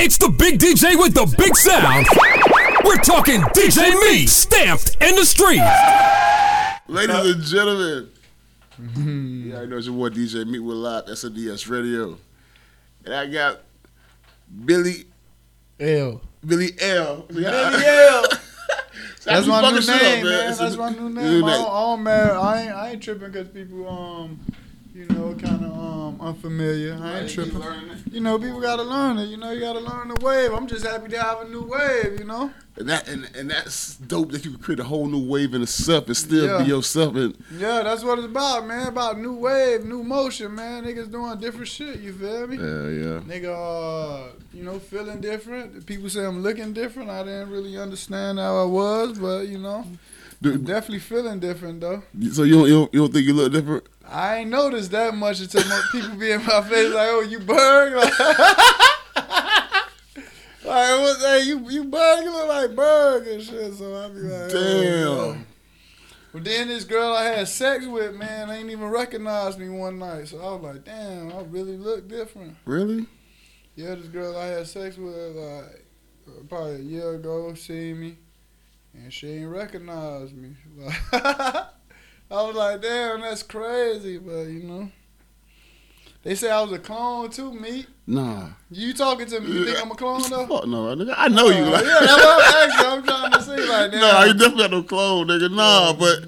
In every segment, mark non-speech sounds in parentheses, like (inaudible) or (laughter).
It's the big DJ with the big sound. We're talking DJ Meat, stamped in the street. Ladies and gentlemen, (laughs) yeah, I know it's your boy DJ Meat with Live SDS Radio, and I got Billy L. Billy L. Billiel. (laughs) That's my new shit up, name, man. man. That's my new new name. I name. don't, I don't man, I ain't, I ain't tripping because people, um, you know, kind of um unfamiliar. I ain't tripping. You know, people gotta learn it. You know, you gotta learn the wave. I'm just happy to have a new wave. You know. And that and, and that's dope that you can create a whole new wave in itself and still Yeah. be yourself. And Yeah, that's what it's about, man. About new wave, new motion, man. Niggas doing different shit. You feel me? yeah, yeah. Nigga, uh, you know, feeling different. People say I'm looking different. I didn't really understand how I was, but you know, I'm definitely feeling different though. so you don't, you don't you don't think you look different? I ain't noticed that much until people be in my face like, "Oh, you Berg." Like, (laughs) like what? Hey, you you Berg? You look like Berg and shit. So I be like, oh, Damn. But then this girl I had sex with, man, ain't even recognized me one night. So I was like, damn, I really look different. Really? Yeah, this girl I had sex with like probably a year ago seen me, and she ain't recognized me. (laughs) I was like, damn, that's crazy, but you know. They say I was a clone too, me. Nah. You talking to me? You think I'm a clone though? Fuck no, nigga. I know you. Uh, Like, yeah, that's what I'm asking. I'm trying to see like that. (laughs) Nah, you definitely got no clone, nigga. Nah, but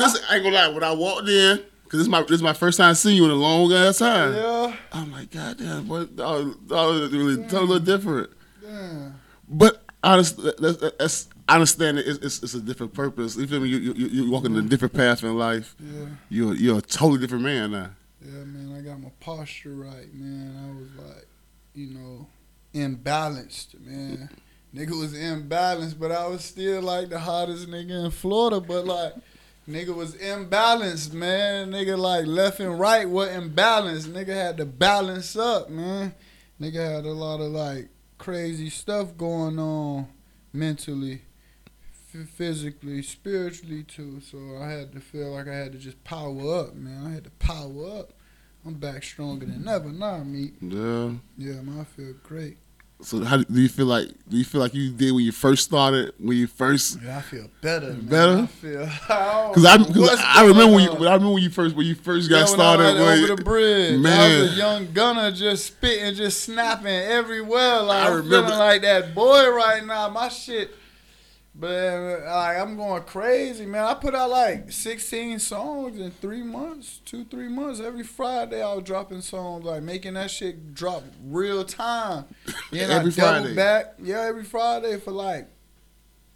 this I ain't gonna lie. When I walked in, cause this is my this is my first time seeing you in a long ass time. yeah, I'm like, God damn, boy, that was, that was really totally different. yeah. But honestly, that's, that's, I understand it. It's, it's, it's a different purpose. You feel me? You you you walking a different path in life. Yeah, You're you're a totally different man now. yeah, man. I got my posture right, man. I was like, you know, imbalanced, man. (laughs) Nigga was imbalanced, but I was still like the hottest nigga in Florida. But like, nigga was imbalanced, man. Nigga like left and right was imbalanced. Nigga had to balance up, man. Nigga had a lot of like crazy stuff going on mentally, physically, spiritually too. So I had to feel like I had to just power up, man. I had to power up. I'm back stronger than ever now, me. Yeah. Yeah, man, I feel great. So how do you feel like? Do you feel like you did when you first started? When you first? Yeah, I feel better. Man. Better? I feel. (laughs) Because I, cause I remember when you, I remember when you first when you first got started. I when- over the bridge, I man. was a young gunner, just spitting, just snapping everywhere. Like I remember- feeling like that boy right now. My shit, but like I'm going crazy, man. I put out like 16 songs in three months, two three months. Every Friday I was dropping songs, like making that shit drop real time. (coughs) Then Every I Friday? back, yeah, every Friday for like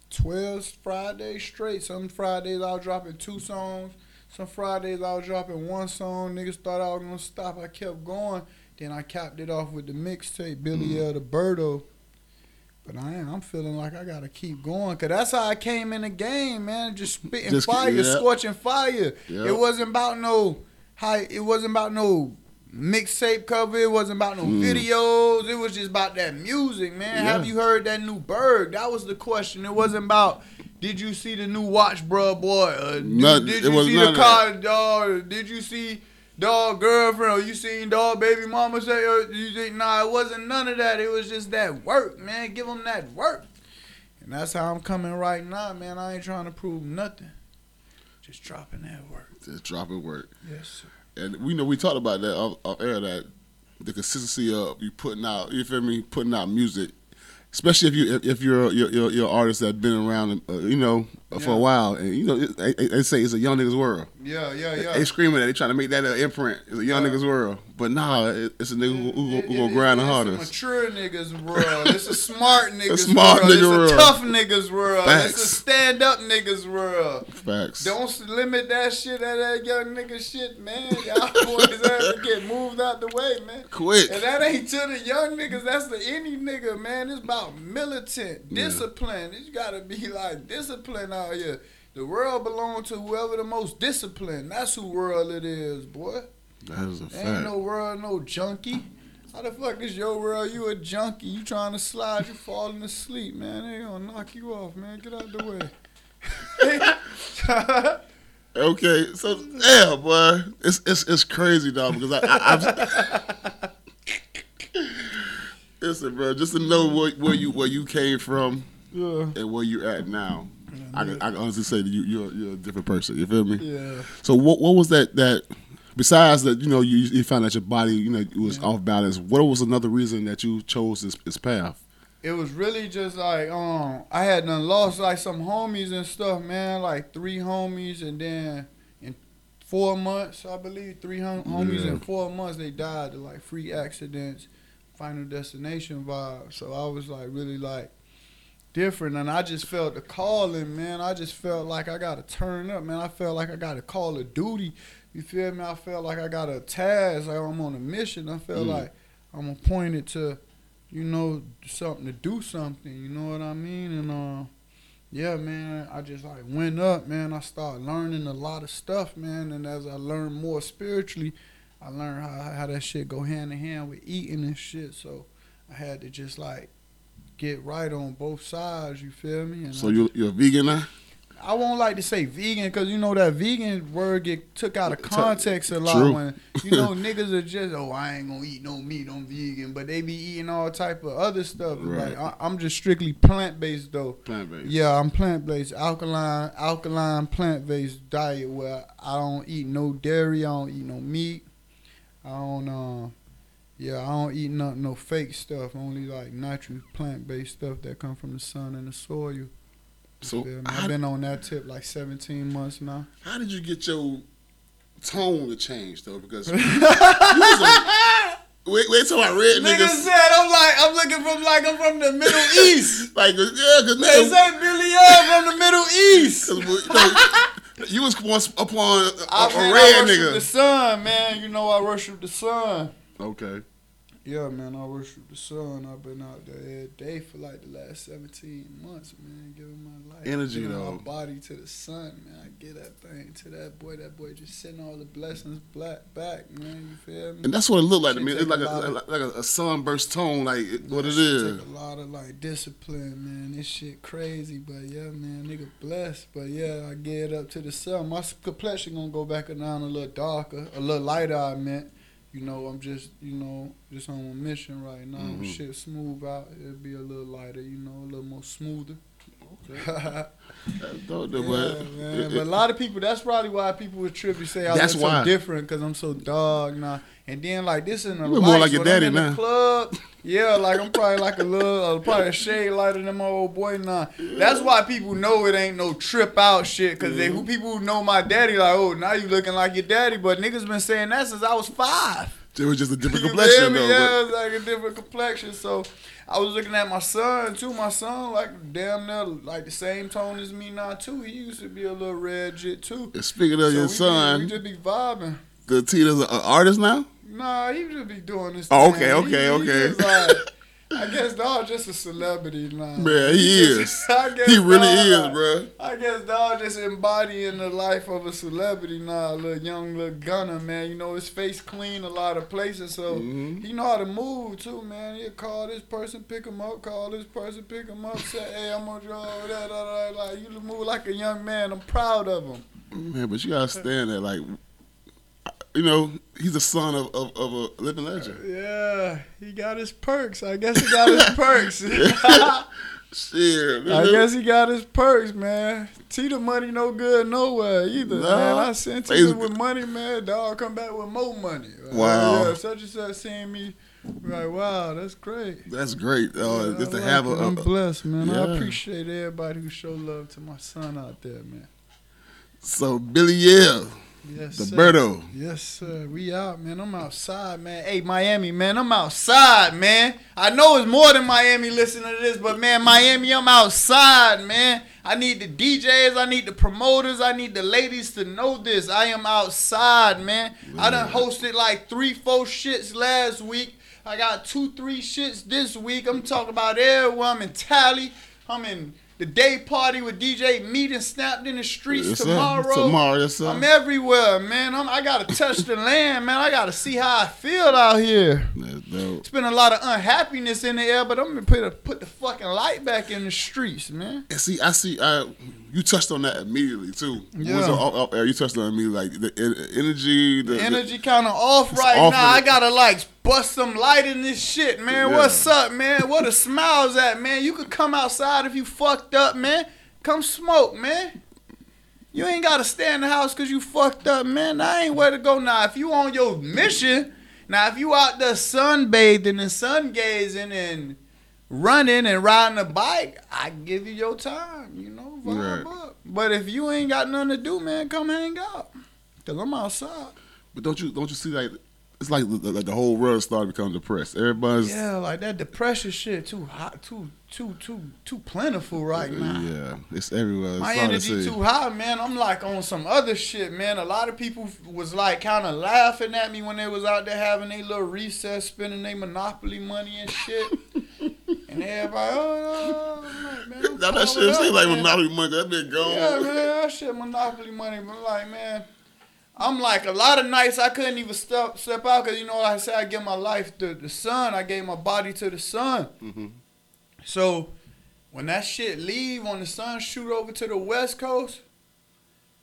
12 Fridays straight. Some Fridays I was dropping two songs. Some Fridays I was dropping one song. Niggas thought I was gonna stop. I kept going. Then I capped it off with the mixtape, Billy Mm. L. the Birdo. But I am. I'm feeling like I gotta keep going, cause that's how I came in the game, man. Just spitting Just- fire, yeah. scorching fire. Yeah. It wasn't about no how. It wasn't about no mixtape cover. It wasn't about no videos. It was just about that music, man. Mm. Yeah. Have you heard that new Berg? That was the question. It wasn't about. Did you see the new watch, bruh, boy? Uh, did, None- did it you was see the car, dog? Did you see dog girlfriend? Or you seen dog baby mama say? Or you think nah? It wasn't none of that. It was just that work, man. Give them that work. And that's how I'm coming right now, man. I ain't trying to prove nothing. Just dropping that work. Just dropping work. Yes, sir. And we know we talked about that off, off air that the consistency of you putting out, you feel me, putting out music, especially if you if, you're you're, you're, you're an artist that's been around, uh, you know, for a while, and you know, they, they say it's a young nigga's world. Yeah, yeah, yeah. They screaming that they trying to make that an imprint. It's a young Yeah. nigga's world, but nah, it's a nigga who, who, It- who gonna it- grind the it's hardest. a mature niggas world. It's a smart (laughs) niggas smart world. nigga it's world. a tough niggas world. It's Facts. a stand up niggas world. Facts. Don't limit that shit at that young nigga shit, man. Y'all (laughs) boys have to get moved out the way, man. Quick. And that ain't to the young niggas. That's the any nigga, man. It's about militant Yeah. discipline. You gotta be like discipline out here. The world belongs to whoever the most disciplined. That's who world it is, boy. That is a Ain't fact. no world, no junkie. How the fuck is your world? You a junkie. You trying to slide, you falling asleep, man. They gonna knock you off, man. Get out the way. (laughs) Okay, so yeah, boy, it's it's it's crazy, dog. Because I, I I've, (laughs) Listen, bro, just to know where, where you where you came from Yeah. and where you're at now, I can, I can honestly say that you you're you're a different person. You feel me? Yeah. So what what was that that besides that you know you, you found that your body you know was off balance? What was another reason that you chose this, this path? It was really just like um I had done lost like some homies and stuff, man. Like three homies, and then in four months, I believe, three hom- homies Yeah. in four months they died to like free accidents, Final Destination vibe. So I was like really like different, and I just felt the calling, man. I just felt like I gotta turn up, man. I felt like I got to call a duty. You feel me? I felt like I got a task, like I'm on a mission. I felt Mm. like I'm appointed to, you know, something to do something. You know what I mean? And uh, yeah, man, I just like went up, man. I started learning a lot of stuff, man. And as I learned more spiritually, I learned how how that shit go hand in hand with eating and shit. So I had to just like get right on both sides. You feel me? And So you you're a vegan now? I won't like to say vegan because you know that vegan word get took out of context a lot True. when you know (laughs) niggas are just oh I ain't gonna eat no meat I'm vegan but they be eating all type of other stuff Right. like I, I'm just strictly plant based though Plant based. yeah I'm plant based alkaline alkaline plant based diet where I don't eat no dairy I don't eat no meat I don't uh yeah I don't eat nothing no fake stuff only like natural plant based stuff that come from the sun and the soil. So? I've been on that tip like 17 months now. how did you get your tone to change though? Because (laughs) you was a, wait wait till I read Niggas niggas said I'm like I'm looking from like I'm from the Middle (laughs) East. like yeah because They niggas. say Billiel from the Middle East. 'cause you was once upon a, a I red worship the sun, man. You know I worship the sun. Okay. Yeah, man, I worship the sun. I've been out there every day for like the last 17 months, man. Giving my life, Energy, giving though. my body to the sun, man. I get that thing to that boy. That boy just sending all the blessings black back, man. You feel me? And that's what it looked like to me. It's like a a, lot of- like, like a, a sunburst tone, like it- what it That. Take a lot of like discipline, man. This shit crazy, but yeah, man, nigga blessed. But yeah, I get up to the sun. My complexion gonna go back down a little darker, a little lighter. I meant, you know, I'm just, you know, just on a mission right now. Mhm. Shit smooth out. It'll be a little lighter, you know, a little more smoother. That's dope, Yeah, but man. it- but a lot of people. That's probably why people would trip say I That's look why. so different because I'm so dog now. And then like this in the more like your daddy in now. The club, yeah, like I'm probably like a little, uh, probably a shade lighter than my old boy now. That's why people know it ain't no trip out shit because they who people who know my daddy like, oh, now you looking like your daddy. But niggas been saying that since I was five. It was just a different (laughs) complexion, me? though. Yeah, it's like a different complexion. So I was looking at my son too. My son like damn near like the same tone as me now too. He used to be a little red jit too. But speaking of So your we be- son, we just be vibing. the Tita's an artist now. Nah, he just be doing this. Oh, okay, okay, He- he okay. like- (laughs) I guess dog just a celebrity now. Man, he (laughs) is. I guess He really dog, is, bro. I guess dog just embodying the life of a celebrity now, a little young little gunner, man. You know his face clean a lot of places, so Mhm. he know how to move too, man. He'll call this person, pick him up, call this person, pick him up, say, hey, I'm gonna draw over there, da, da, da. like you move like a young man. I'm proud of him. Man, but you gotta stand there, like, you know, he's a son of, of, of a living legend. Yeah, he got his perks. I guess he got his (laughs) perks. Shit, I guess he got his perks, man. Tita money no good nowhere either, Nah. man. I sent Tita with money, man. Dog come back with more money. Like, Wow. Yeah, such and such seeing me, like, wow, that's great. that's great. Uh, Yeah, just to like have it. a, I'm a blessed, man. I appreciate everybody who show love to my son out there, man. so Billiel, Yes, the sir. Berto. Yes, sir. We out, man. I'm outside, man. Hey, Miami, man. I'm outside, man. I know it's more than Miami listening to this, but man, Miami, I'm outside, man. I need the DJs, I need the promoters, I need the ladies to know this. I am outside, man. I done hosted like three, four shits last week. I got two, three shits this week. I'm talking about everywhere. I'm in Tally. I'm in the day party with DJ Meat and Snapped in the streets Yes, sir. tomorrow. Tomorrow, yes, sir. I'm everywhere, man. I'm, I gotta touch the land, man. I gotta see how I feel out here. That's dope. It's been a lot of unhappiness in the air, but I'm gonna put a, put the fucking light back in the streets, man. And see, I see. I you touched on that immediately too. Yeah. was off- off air, you touched on me like the en- energy, the, The energy kind of off right now. in I gotta like bust some light in this shit, man. Yeah. What's up, man? Where the smiles at, man? You could come outside if you fucked up, man. Come smoke, man. You ain't gotta stay in the house cause you fucked up, man. I ain't where to go now. If you on your mission, now if you out there sunbathing and sun gazing and running and riding a bike, I give you your time, you know, vibe Right. up. But if you ain't got nothing to do, man, come hang out. Cause I'm outside. But don't you don't you see like it's like the, the, the whole world started becoming depressed. Everybody's Yeah, like that depression shit too hot, too too too too plentiful right now. yeah, it's everywhere. It's My hard to energy too high, man. I'm like on some other shit, man. A lot of people was like kind of laughing at me when they was out there having their little recess, spending their monopoly money and shit. (laughs) and everybody, oh, oh, man, Now that shit seems like man. monopoly money. That been gone. Yeah, man, that shit monopoly money. But like, man, I'm like a lot of nights I couldn't even step step out because you know like I said I give my life to the sun. I gave my body to the sun. Mhm. So when that shit leave, on the sun shoot over to the west coast,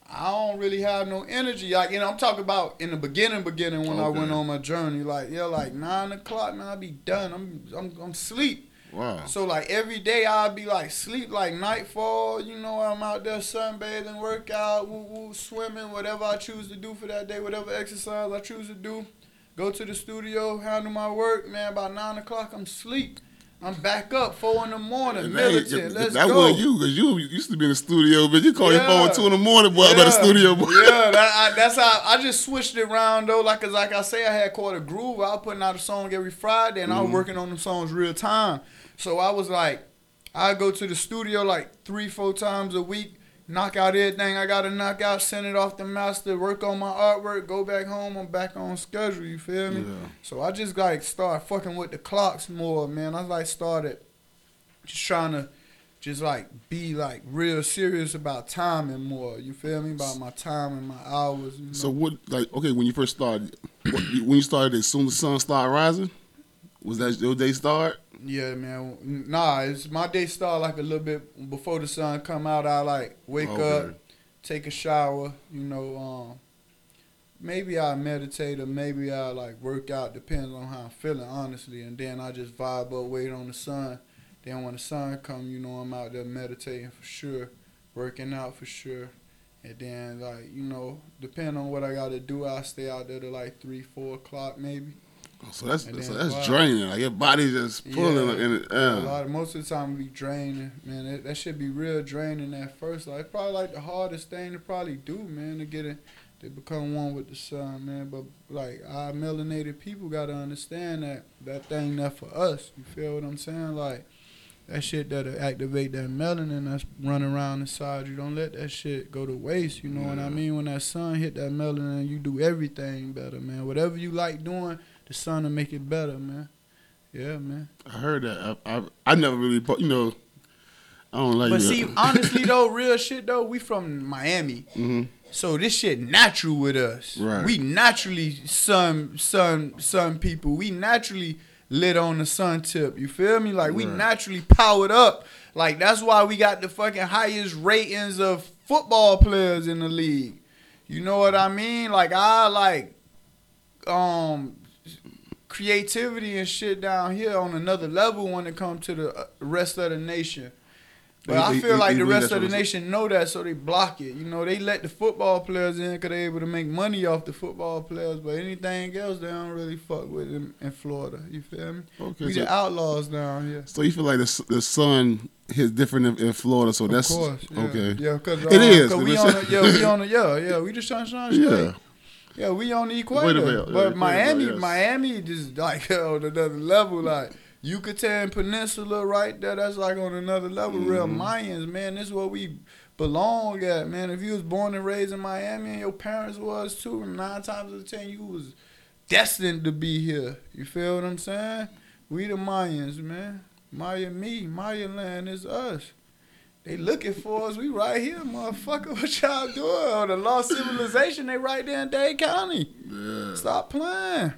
I don't really have no energy. Like you know, I'm talking about in the beginning, beginning when I went on my journey. Like yeah, like nine o'clock, man, I be done. I'm I'm I'm sleep. Wow. So like every day I'll be like sleep like nightfall, you know, I'm out there sunbathing, workout, woo woo, swimming, whatever I choose to do for that day, whatever exercise I choose to do. Go to the studio, handle my work, man. by nine o'clock I'm sleep. I'm back up four in the morning, that, militant. Let's that go. wasn't you because you used to be in the studio, but you call your phone two in the morning, boy. I'm at the studio, boy. Yeah, that, I, that's how I just switched it around though. Like, cause like I say, I had caught a groove. I was putting out a song every Friday, and I was Mm-hmm. working on them songs real time. So I was like, I go to the studio like three, four times a week, knock out everything I gotta knock out, send it off the master, work on my artwork, go back home. I'm back on schedule. You feel me? Yeah. So I just like start fucking with the clocks more, man. I like started just trying to just like be like real serious about timing more. You feel me? About my time and my hours. You know? So what? Like, okay, when you first started, what, when you started, as soon as the sun started rising, was that your day start? Yeah, man. Nah, it's my day start like a little bit before the sun come out. I like wake Okay. up, take a shower. You know, um, maybe I meditate or maybe I like work out. Depends on how I'm feeling, honestly. And then I just vibe up, wait on the sun. Then when the sun come, you know, I'm out there meditating for sure, working out for sure. And then like you know, depending on what I got to do, I stay out there to like three, four o'clock maybe. So that's so that's wow. draining. Like your body just pulling, Yeah. and it, A yeah. lot of most of the time we draining, man. That, that should be real draining at first. Like probably like the hardest thing to probably do, man, to get it to become one with the sun, man. But like our melanated people gotta understand that that thing not for us. You feel what I'm saying? Like that shit that'll activate that melanin that's running around inside you. Don't let that shit go to waste. You know what I mean? When that sun hit that melanin, you do everything better, man. Whatever you like doing, the sun will make it better, man. Yeah, man. I heard that. I, I I never really, you know, I don't like. But that. see, honestly though, real shit though, we from Miami. Mhm. So this shit natural with us. Right. We naturally sun sun sun people. We naturally lit on the sun tip. You feel me? Like we Right. naturally powered up. Like that's why we got the fucking highest ratings of football players in the league. You know what I mean? Like I like um creativity and shit down here on another level when it comes to the uh, rest of the nation. But You- I feel you- like you the rest of the nation know that, so they block it. You know, they let the football players in because they able to make money off the football players, but anything else they don't really fuck with in, in Florida. You feel me? Okay, we so- the outlaws down here. So you feel like the the sun hits different in, in Florida, so that's course, yeah. okay. Yeah, because It is, Cause we on (laughs) the, yeah, we on the yeah, yeah, we just trying to shine. Yeah. Yeah, we on the equator. minute, but equator, Miami, yes. Miami just like (laughs) on another level. Like Yucatan Peninsula right there, that's like on another level. Real Mm-hmm. Mayans, man. This is where we belong at, man. If you was born and raised in Miami and your parents was too, nine times out of ten you was destined to be here. You feel what I'm saying? We the Mayans, man. Maya me, Maya land is us. They looking for us. We right here, motherfucker. (laughs) What y'all doing? Oh, the lost civilization, they right there in Dade County. Yeah. Stop playing.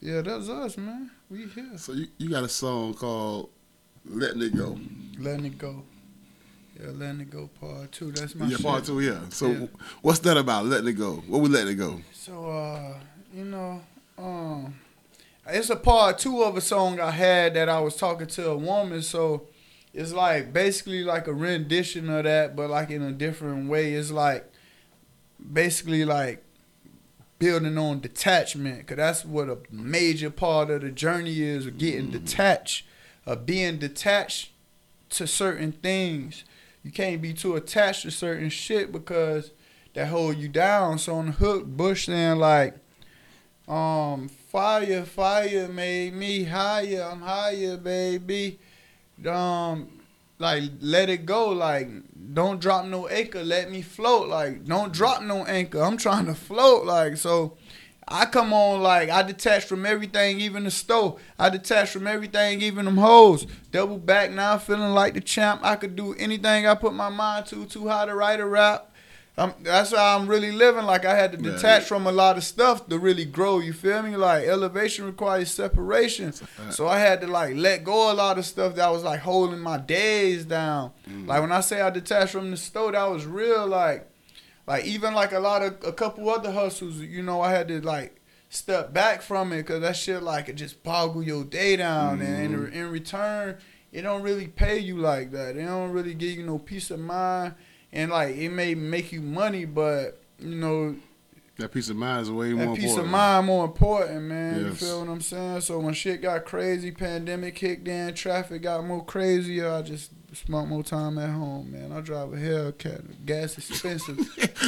Yeah, that's us, man. We here. So you, you got a song called "Letting It Go." Letting it go. Yeah, letting it go part two. That's my yeah, shit. part two. Yeah. So Yeah. what's that about? Letting it go. What we letting it go? So uh, you know, um it's a part two of a song I had that I was talking to a woman. So it's like basically like a rendition of that, but like in a different way. It's like basically like building on detachment, cause that's what a major part of the journey is, of getting detached, of being detached to certain things. You can't be too attached to certain shit because that hold you down. So on the hook, Bush saying like, um, fire, fire made me higher. I'm higher, baby. Um, like let it go. Like don't drop no anchor. Let me float. Like don't drop no anchor. I'm trying to float. Like so. I come on like I detach from everything, even the stove. I detach from everything, even them hoes. Double back now, feeling like the champ. I could do anything I put my mind to. Too high to write a rap. I'm, that's how I'm really living. Like I had to Yeah. detach from a lot of stuff to really grow. You feel me? Like elevation requires separation. So I had to like let go a lot of stuff that was like holding my days down. Like when I say I detached from the stove, that was real. Like, like even like a lot of a couple other hustles. You know, I had to like step back from it because that shit like it just boggle your day down, and in, in return, it don't really pay you like that. It don't really give you no peace of mind, and like it may make you money, but you know That peace of mind is way more. that more peace of mind more important, man. You feel what I'm saying? So when shit got crazy, pandemic kicked in, traffic got more crazier, I just spent more time at home, man. I drive a Hellcat. Gas expensive.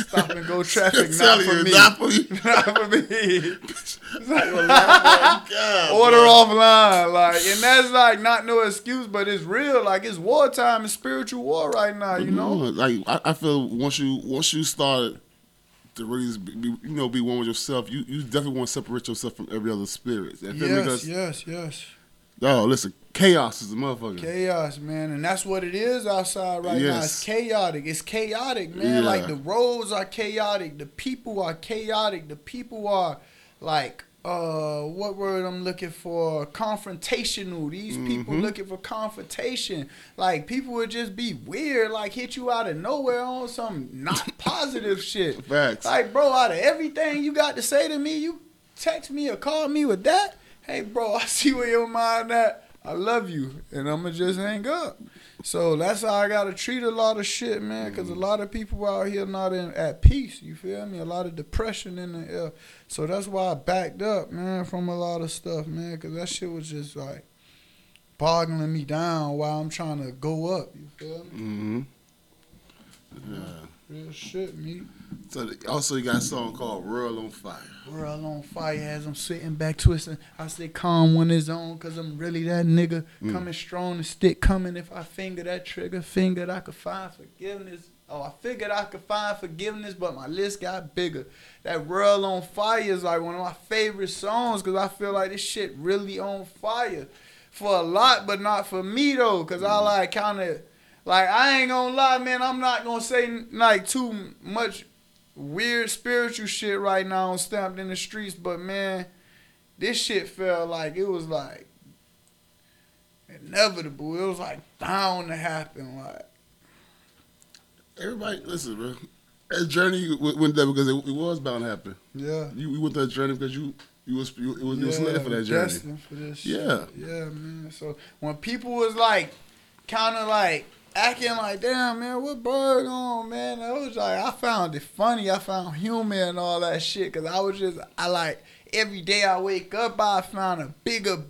Stop and go (laughs) traffic, not for you, me. Not for you. (laughs) not for me. (laughs) It's like, oh God, Order bro. offline, like, and that's like not no excuse, but it's real. Like it's wartime, it's spiritual war right now. You know? No, like I, I feel once you once you start to really be, be- you know be one with yourself, you, you definitely want to separate yourself from every other spirit. You feel me? Yes, Because yes, yes. oh, listen, chaos is a motherfucker. Chaos, man, and that's what it is outside right now. It's chaotic. It's chaotic, man. Yeah. Like the roads are chaotic. The people are chaotic. The people are like, uh, what word I'm looking for? Confrontational. These people Mhm. looking for confrontation. Like people would just be weird, like hit you out of nowhere on some not (laughs) positive shit. Facts. Like, bro, out of everything you got to say to me, you text me or call me with that. Hey, bro, (laughs) I see where your mind at. I love you, and I'ma just hang up. So that's how I gotta treat a lot of shit, man. Cause a lot of people out here not in at peace. You feel me? A lot of depression in the air. So that's why I backed up, man, from a lot of stuff, man. Cause that shit was just like boggling me down while I'm trying to go up. You feel me? hmm Yeah. Real shit, me. So the- also you got a song called "World on Fire." World on fire as I'm sitting back twisting. I stay calm when it's on, cause I'm really that nigga. Mm. Coming strong, the stick coming. If I finger that trigger, fingered, I could find forgiveness. Oh, I figured I could find forgiveness, but my list got bigger. That World on Fire is like one of my favorite songs, cause I feel like this shit really on fire. For a lot, but not for me though, cause I like kind of, like I ain't gonna lie, man. I'm not gonna say like too much weird spiritual shit right now stamped in the streets, but man, this shit felt like it was like inevitable. It was like bound to happen. Like Everybody, listen, bro. That journey went there because it, it was bound to happen. yeah, You, you went that journey because you you was you, it was you was yeah, led for that journey. for this. Yeah. shit. yeah, man. So when people was like, kind of like acting like, damn, man, what bird on, man? I was like, I found it funny. I found humor and all that shit because I was just, I like every day I wake up, I found a bigger,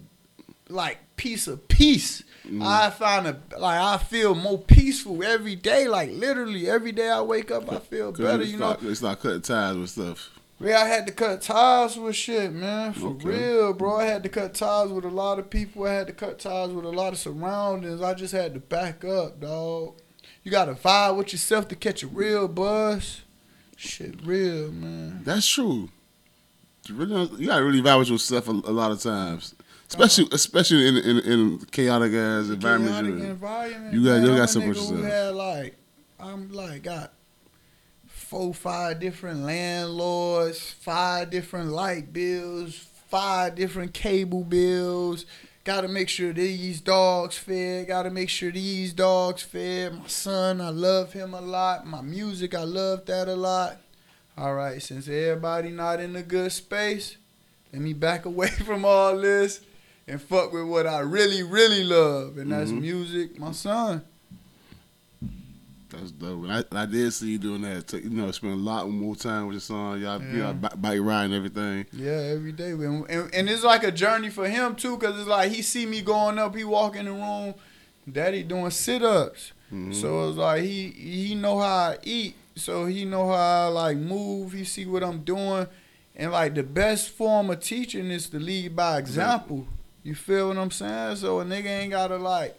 like piece of peace. Mm. I find a like I feel more peaceful every day. Like literally every day I wake up, I feel better. You know, it's not cutting ties with stuff. Yeah, I had to cut ties with shit, man. For Okay. real, bro. I had to cut ties with a lot of people. I had to cut ties with a lot of surroundings. I just had to back up, dog. You gotta vibe with yourself to catch a real buzz. Shit, real, man. That's true. You really, you gotta really vibe with yourself a, a lot of times, especially especially in in, in chaotic ass environments. Chaotic environment. You got- man. you got nigga yourself. had like, I'm like got four, five different landlords, five different light bills, five different cable bills. Got to make sure these dogs fed. Got to make sure these dogs fed. My son, I love him a lot. My music, I love that a lot. All right, since everybody not in a good space, Let me back (laughs) away from all this and fuck with what I really, really love, and that's Mhm. music. My son. That's dope. And I, and I did see you doing that. Take- you know, spend a lot more time with your son. Y'all, Yeah. bi- bike riding everything. Yeah, every day. And, and, it's like a journey for him too, cause it's like he see me going up, he walk in the room, daddy doing sit ups. Mhm. So it's like he he know how I eat, so he know how I like move. He see what I'm doing, and like the best form of teaching is to lead by example. You feel what I'm saying? So a nigga ain't gotta like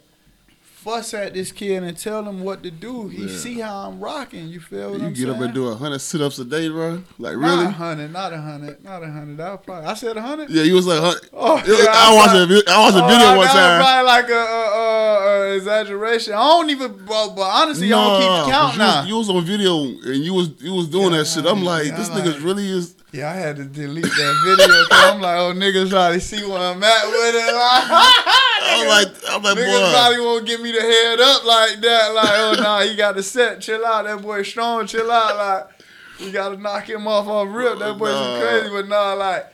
fuss at this kid and tell him what to do. He Yeah. see how I'm rocking. You feel what you I'm get saying? up and do a hundred sit ups a day, bro. Like Not a really? hundred, not a hundred, not a hundred. I probably I said a hundred. Yeah, you was like, hun- Oh, was- yeah, I I watched a oh, I watched a video that one was time. Probably like a, a, a, exaggeration. I don't even, but, but honestly, I don't keep count you now. Was, you was on video and you was you was doing Yeah, that shit. I'm like, this I'm nigga like- really is. Yeah, I had to delete that video. I'm like, oh, niggas to see where I'm at with it. (laughs) I'm like, I'm like, Niggas boy. probably won't give me the head up like that. Like, oh, nah, he got the set. Chill out. That boy strong. Chill out. Like, we got to knock him off off rip. That boy's Nah. crazy. But nah, like,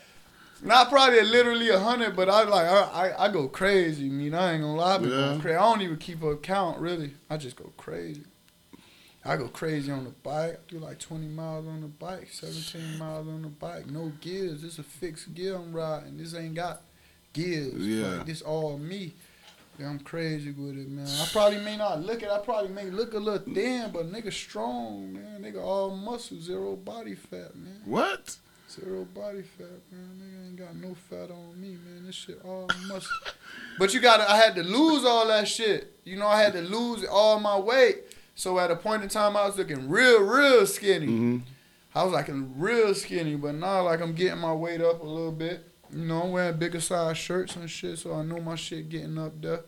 not probably literally a hundred, but I like I, I, I go crazy. I mean, I ain't gonna lie, I Yeah. crazy. I don't even keep a count really. I just go crazy. I go crazy on the bike. I do like 20 miles on the bike, 17 miles on the bike. No gears. This a fixed gear I'm riding. This ain't got gears. Yeah. Like, this all me. Yeah, I'm crazy with it, man. I probably may not look it. I probably may look a little thin, but nigga strong, man. Nigga all muscle, zero body fat, man. What? Zero body fat, man. Nigga ain't got no fat on me, man. This shit all muscle. but you gotta, I had to lose all that shit. You know, I had to lose all my weight. So at a point in time, I was looking real, real skinny. hmm I was like real skinny, but now like I'm getting my weight up a little bit. You know, I'm wearing bigger size shirts and shit, so I know my shit getting up there.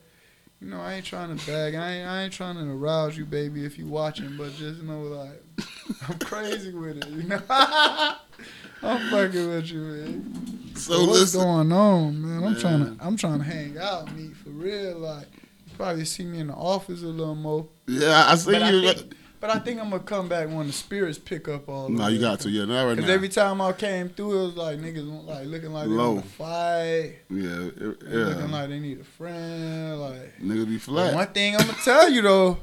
You know, I ain't trying to bag. I ain't, I ain't trying to arouse you, baby, if you watching, but just know like (laughs) I'm crazy with it. You know, (laughs) I'm fucking with you, man. So what's listen, going on, man? I'm trying to, I'm trying to hang out, meet for real. Like, you probably see me in the office a little more. Yeah, I see But I, you. think, but I think I'm gonna come back when the spirits pick up all. no, the you got to. Yeah, not right Cause now. every time I came through, it was like niggas like looking like they Low. to fight, yeah, it- they looking like they need a friend. Like Niggas be flat. one thing I'm gonna tell you though,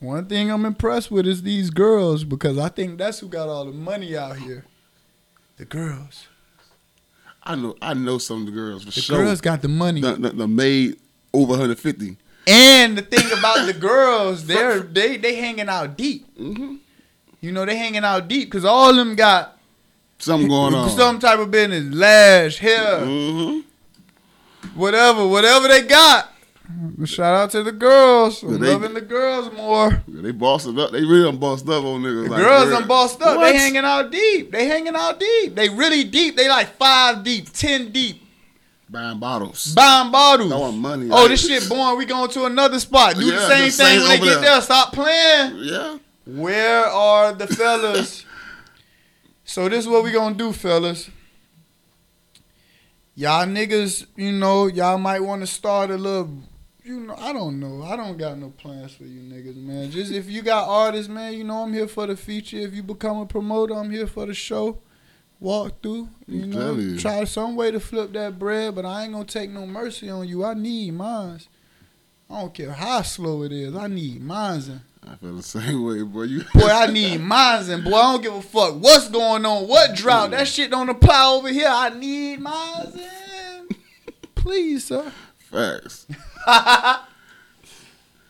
one thing I'm impressed with is these girls because I think that's who got all the money out here. The girls, I know. I know some of the girls for the sure. girls got the money. the, the, the made over 150. And the thing about the girls, (laughs) they're they they hanging out deep. Mm-hmm. You know, they hanging out deep because all of them got Something going on. some type of business, lash, hair, hmm whatever, whatever they got. Shout out to the girls. I'm they- loving the girls more. They bossed it up. They really done bossed up on niggas. The like, girls girl. done bossed up. What? They hanging out deep. They hanging out deep. They really deep. They like five deep, ten deep. Buying bottles. Buying bottles. Want money. Oh, Like- this shit (laughs) boring. We going to another spot. Do the same the thing when they get there. there. Stop playing. Yeah. Where are the fellas? (laughs) so this is what we gonna do, fellas. Y'all niggas, you know, y'all might want to start a little. You know, I don't know. I don't got no plans for you niggas, man. Just if you got artists, man, you know I'm here for the feature. If you become a promoter, I'm here for the show. Walk through, you I'm know, you. try some way to flip that bread, but I ain't gonna take no mercy on you. I need mines. I don't care how slow it is. I need mines. I feel the (laughs) same way, boy. You Boy, I need mines and boy, I don't give a fuck what's going on, what drought. That shit don't apply over here. I need mines (laughs) please, sir. facts. (laughs)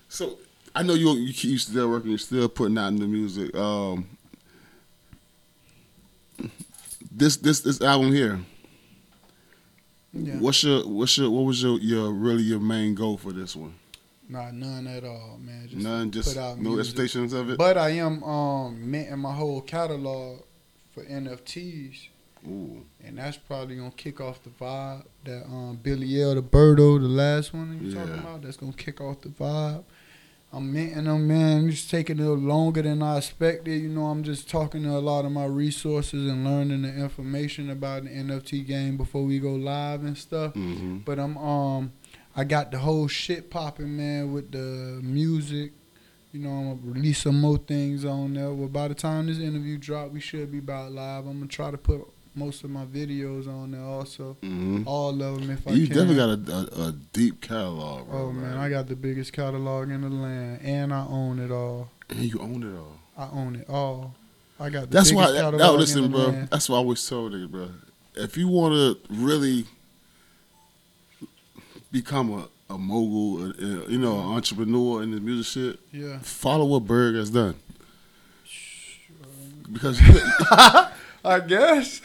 so I know you you keep still working. You're still putting out new music. Um, this this this album here. Yeah. What's your what's your what was your your really your main goal for this one? Nah, none at all, man. Just None, just put out no music. expectations of it. But I am um minting my whole catalog for NFTs. Ooh, And that's probably gonna kick off the vibe. That um Billiel, the Birdo, the last one you talking about, that's gonna kick off the vibe. I'm minting them, man. It's taking a little longer than I expected. You know, I'm just talking to a lot of my resources and learning the information about the NFT game before we go live and stuff. hmm But I'm um I got the whole shit popping, man, with the music. You know, I'm gonna release some more things on there. Well, by the time this interview drop, we should be about live. I'm gonna try to put most of my videos on there also. hmm All of them, if I You definitely got a, a, a deep catalog, bro. Oh man, I got the biggest catalog in the land, and I own it all. and you own it all. I own it all. I got the That's biggest why. That, in listen, the bro. land. That's why I always tell niggas, bro. If you want to really become a, a mogul, uh, you know, an entrepreneur in the music shit, Yeah. follow what Berg has done. Because (laughs) (laughs) I guess.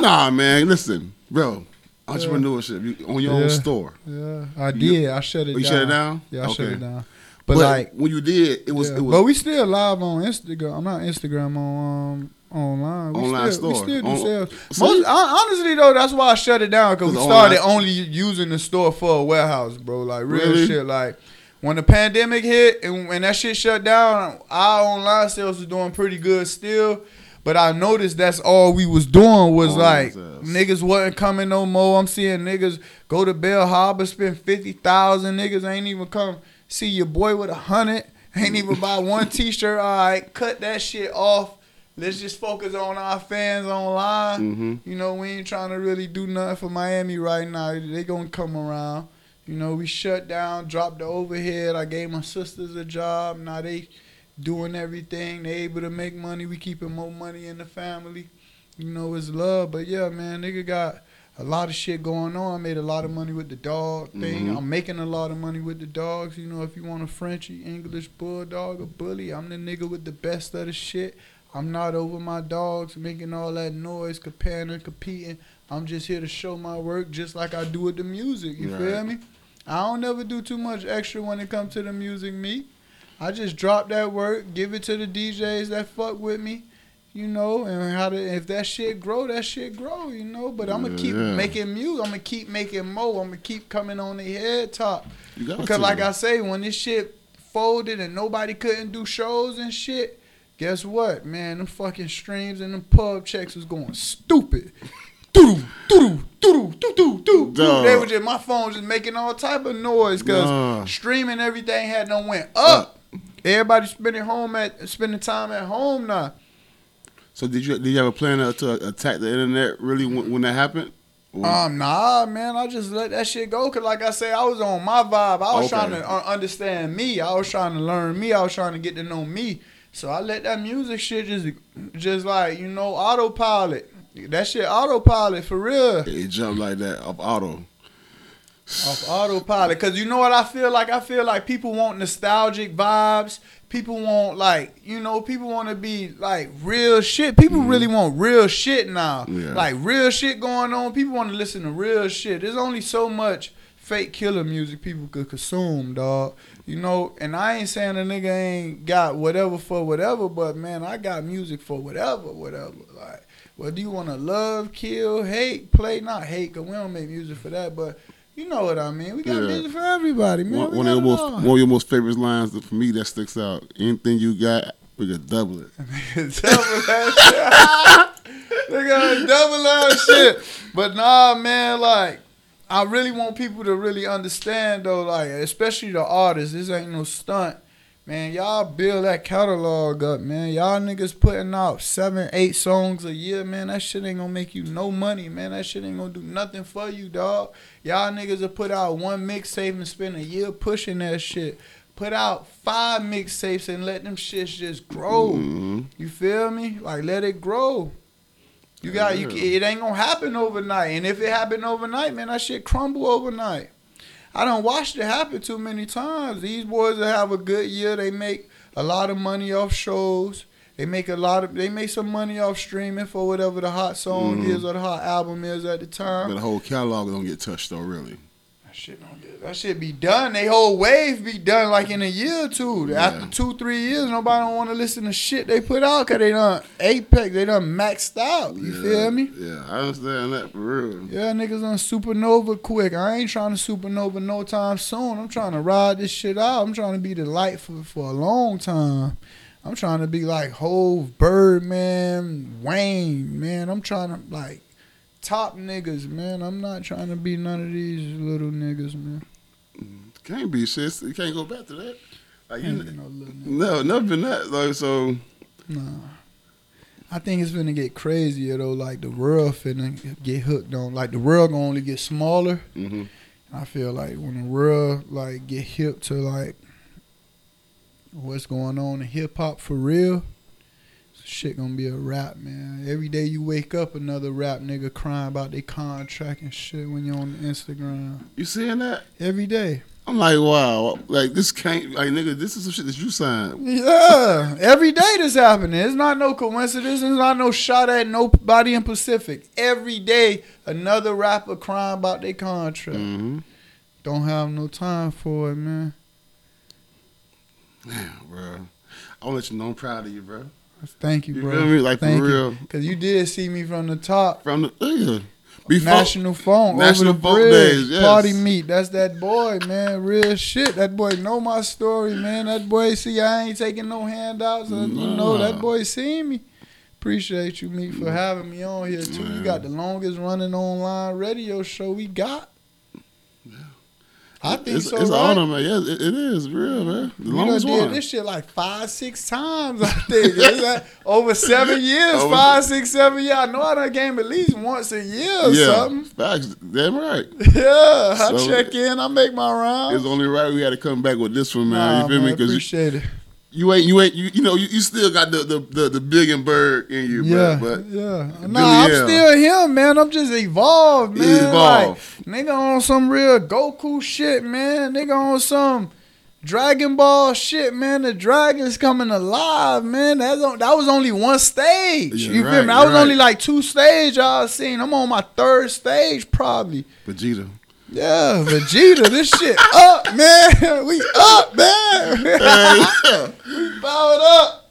nah, man, listen, bro. Entrepreneurship, you own your Yeah. own store. Yeah, I You- did. I shut it Oh, you down. shut it down? Yeah, I shut Okay. it down. But, But, like, when you did, it was yeah. it was but we still live on Instagram. I'm not Instagram on um, online. We Online still, store. We still do On- sales. See? Most, hon- honestly though, that's why I shut it down because we started online- only using the store for a warehouse, bro. Like real Really? shit. Like when the pandemic hit and when that shit shut down, our online sales was doing pretty good still. But I noticed that's all we was doing was Online like niggas wasn't coming no more. I'm seeing niggas go to Bal Harbour, spend fifty thousand. Niggas ain't even come see your boy with a hundred. Ain't even buy (laughs) one T-shirt. All right, cut that shit off. Let's just focus on our fans online. Mhm. You know, we ain't trying to really do nothing for Miami right now. They gonna come around. You know, we shut down, dropped the overhead. I gave my sisters a job. Now they doing everything. They able to make money. We keeping more money in the family. You know, it's love. But yeah, man, nigga got a lot of shit going on. I made a lot of money with the dog thing. Mhm. I'm making a lot of money with the dogs. You know, if you want a Frenchy, English bulldog, a bully, I'm the nigga with the best of the shit. I'm not over my dogs making all that noise, comparing and competing. I'm just here to show my work just like I do with the music. You feel me? I don't never do too much extra when it comes to the music, me. I just drop that work, give it to the DJs that fuck with me, you know, and how to if that shit grow, that shit grow, you know. But I'm gonna Yeah, keep yeah. making music. I'm gonna keep making more. I'm gonna keep coming on the head top. Because to. like I say, when this shit folded and nobody couldn't do shows and shit, guess what, man? Them fucking streams and them pub checks was going stupid. Doo doo doo doo doo doo Dog. They were just my phone was just making all type of noise because streaming everything had no went up. Everybody spending home at spending time at home now. So did you did you have a plan to, to attack the internet really when, when that happened? Or- Um, nah, man, I just let that shit go. Cause like I said, I was on my vibe. I was Okay. trying to uh, understand me. I was trying to learn me. I was trying to get to know me. So I let that music shit just, just like you know, autopilot. That shit autopilot for real. it jumped like that off auto. Off autopilot. Cause you know what I feel like? I feel like people want nostalgic vibes. People want like, you know, people want to be like real shit. People really want real shit now. Mm-hmm. Yeah. Like real shit going on. People want to listen to real shit. There's only so much fake killer music people could consume, dog. You know, and I ain't saying a nigga ain't got whatever for whatever, but man, I got music for whatever, whatever. Like, well do you want to love, kill, hate, play, not hate, cause we don't make music for that, but you know what I mean. We got Yeah. music for everybody, man. One, one of your most all. one of your most favorite lines for me that sticks out. Anything you got, we could double it. (laughs) double that shit. (laughs) they got double that shit. But nah, man, like I really want people to really understand though, like especially the artists. This ain't no stunt. Man, y'all build that catalog up, man. Y'all niggas putting out seven, eight songs a year, man. That shit ain't gonna make you no money, man. That shit ain't gonna do nothing for you, dog. Y'all niggas will put out one mixtape and spend a year pushing that shit. Put out five mixtapes and let them shits just grow. Mhm. You feel me? Like let it grow. You got you. It ain't gonna happen overnight. And if it happened overnight, man, that shit crumble overnight. I don't watched it happen too many times. These boys that have a good year, they make a lot of money off shows. They make a lot of. They make some money off streaming for whatever the hot song Mhm. is or the hot album is at the time. But the whole catalog don't get touched though, really. That shit don't get. That shit be done. They whole wave be done like in a year or two. Yeah. After two, three years, nobody don't want to listen to shit they put out because they done apex. They done maxed out. You yeah, feel me? Yeah, I understand that for real. Yeah, niggas on supernova quick. I ain't trying to supernova no time soon. I'm trying to ride this shit out. I'm trying to be the light for, for a long time. I'm trying to be like Hove, Birdman, Wayne, man. I'm trying to like top niggas, man. I'm not trying to be none of these little niggas, man. Can't be shit. You can't go back to that. Like you, no no, never that. Like so. Nah. I think it's gonna get crazier though. Like the world finna get hooked on. Like the world gonna only get smaller. hmm I feel like when the world like get hip to like what's going on in hip hop for real, shit gonna be a rap, man. Every day you wake up, another rap nigga crying about their contract and shit when you're on Instagram. You seeing that? Every day. I'm like, wow, like this can't, like nigga, this is some shit that you signed. Yeah, every day this happening. It's not no coincidence. It's not no shot at nobody in Pacific. Every day, another rapper crying about their contract. hmm Don't have no time for it, man. Damn, bro. I want to let you know I'm proud of you, bro. Thank you, You bro. feel me? Like, for Thank real. Because you did see me from the top. From the yeah. before National phone National over the Folk bridge. Days, yes. Party meet. That's that boy, man. Real shit. That boy know my story, man. That boy see I ain't taking no handouts. Uh, You know that boy see me. Appreciate you, me, for having me on here too. You got the longest running online radio show we got. I think it's, so. it's right? honor, man. Yeah, it, it is real, man. The longest did one. this shit like five, six times. I think It's like (laughs) over seven years, Over- five, six, seven years. I know I done game at least once a year or yeah, something. facts. Damn right. (laughs) Yeah, I check in, I make my rounds. It's only right we had to come back with this one, man. Nah, you feel me? man, Because appreciate it. You ain't, you ain't, you, you know, you, you still got the the the, the Billionberg in you, Yeah, bro. But yeah. Billy Nah, I'm still him, man. I'm just evolved, man. evolved. Like, nigga on some real Goku shit, man. Nigga on some Dragon Ball shit, man. The dragon's coming alive, man. That's on, that was only one stage. Yeah, you feel me? I was right. only like two stage y'all seen. I'm on my third stage probably. Vegeta. Yeah, Vegeta, this shit up, man. (laughs) We up, man. (laughs) yeah. we powered up.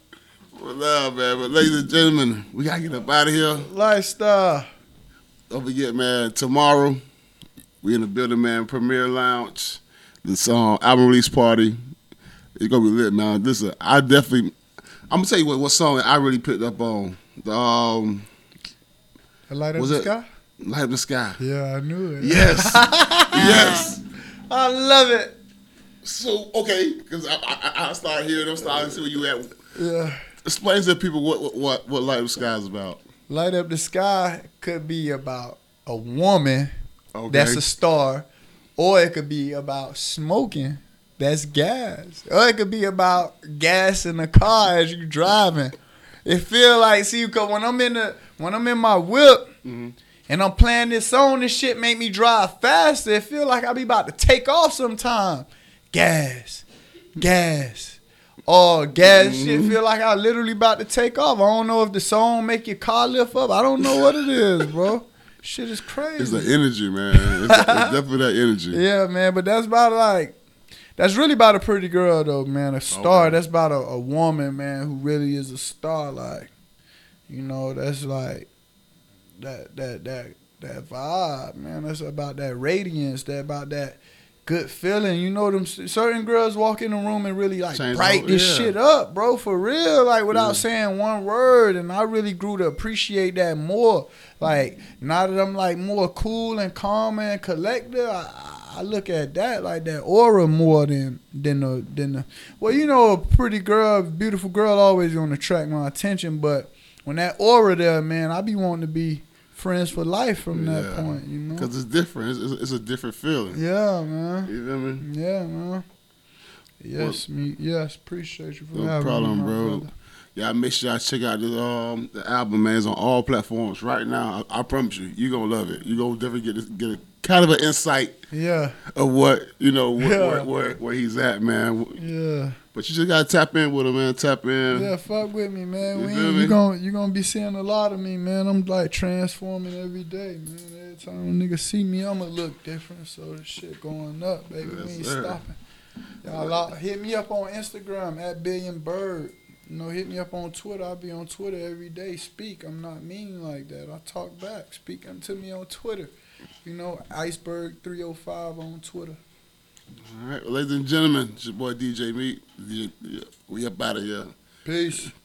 Well, up, man. But ladies and gentlemen, we gotta get up out of here. Lifestyle. Don't forget, man. Tomorrow, we in the building, man. Premiere Lounge. This um, album release party. It's gonna be lit, man. This I definitely. I'm gonna tell you what what song I really picked up on. The um, The light the it- sky? Light of the Sky. Yeah, I knew it. Yes, (laughs) yes. I love it. So okay, because I, I I started hearing them, starting to see where you at. Yeah. Explain to people what what what, what Light of the Sky is about. Light up the sky could be about a woman Okay. that's a star, or it could be about smoking. That's gas. Or it could be about gas in the car as you're driving. It feel like see, cause when I'm in the when I'm in my whip Mhm. And I'm playing this song, this shit make me drive faster. It feel like I be about to take off sometime. Gas, gas. Oh, gas shit mm-hmm. feel like I literally about to take off. I don't know if the song make your car lift up. I don't know what it is, bro. Shit is crazy. It's the energy, man. It's, it's definitely that energy. (laughs) Yeah, man, but that's about like that's really about a pretty girl though, man. A star. Okay. That's about a, a woman, man, who really is a star. Like, you know, that's like that that that that vibe, man. That's about that radiance. That about that good feeling. You know, them certain girls walk in the room and really like Change bright this yeah. shit up, bro, for real. Like without Yeah. saying one word, and I really grew to appreciate that more. Like now that I'm like more cool and calm and collected, I, I look at that like that aura more than than the than the. Well, you know, a pretty girl, beautiful girl, always gonna attract my attention. But when that aura there, man, I be wanting to be friends for life from that Yeah. point. You know. Because it's different. It's, it's, it's a different feeling. Yeah, man. You feel me? Yeah, man. Yes, me. Yes, appreciate you for No having problem, me, bro. brother. Yeah, make sure y'all check out the um the album, man. It's on all platforms right now. I, I promise you, you gonna love it. You gonna definitely get this, get a kind of an insight Yeah, of what you know where, Yeah. where, where where he's at, man. yeah, But you just gotta tap in with him, man. Tap in. yeah. Fuck with me, man. You We me? you gonna you gonna be seeing a lot of me, man. I'm like transforming every day, man. Every time a nigga see me, I'ma look different. So the shit going up, baby. Yes, we ain't sir. stopping. Y'all lot- hit me up on Instagram at Billionberg. You know, hit me up on Twitter. I'll be on Twitter every day. Speak. I'm not mean like that. I talk back. Speak to me on Twitter. You know, Iceberg 305 on Twitter. All right, ladies and gentlemen, it's your boy DJ Meat. We up out of here. Peace.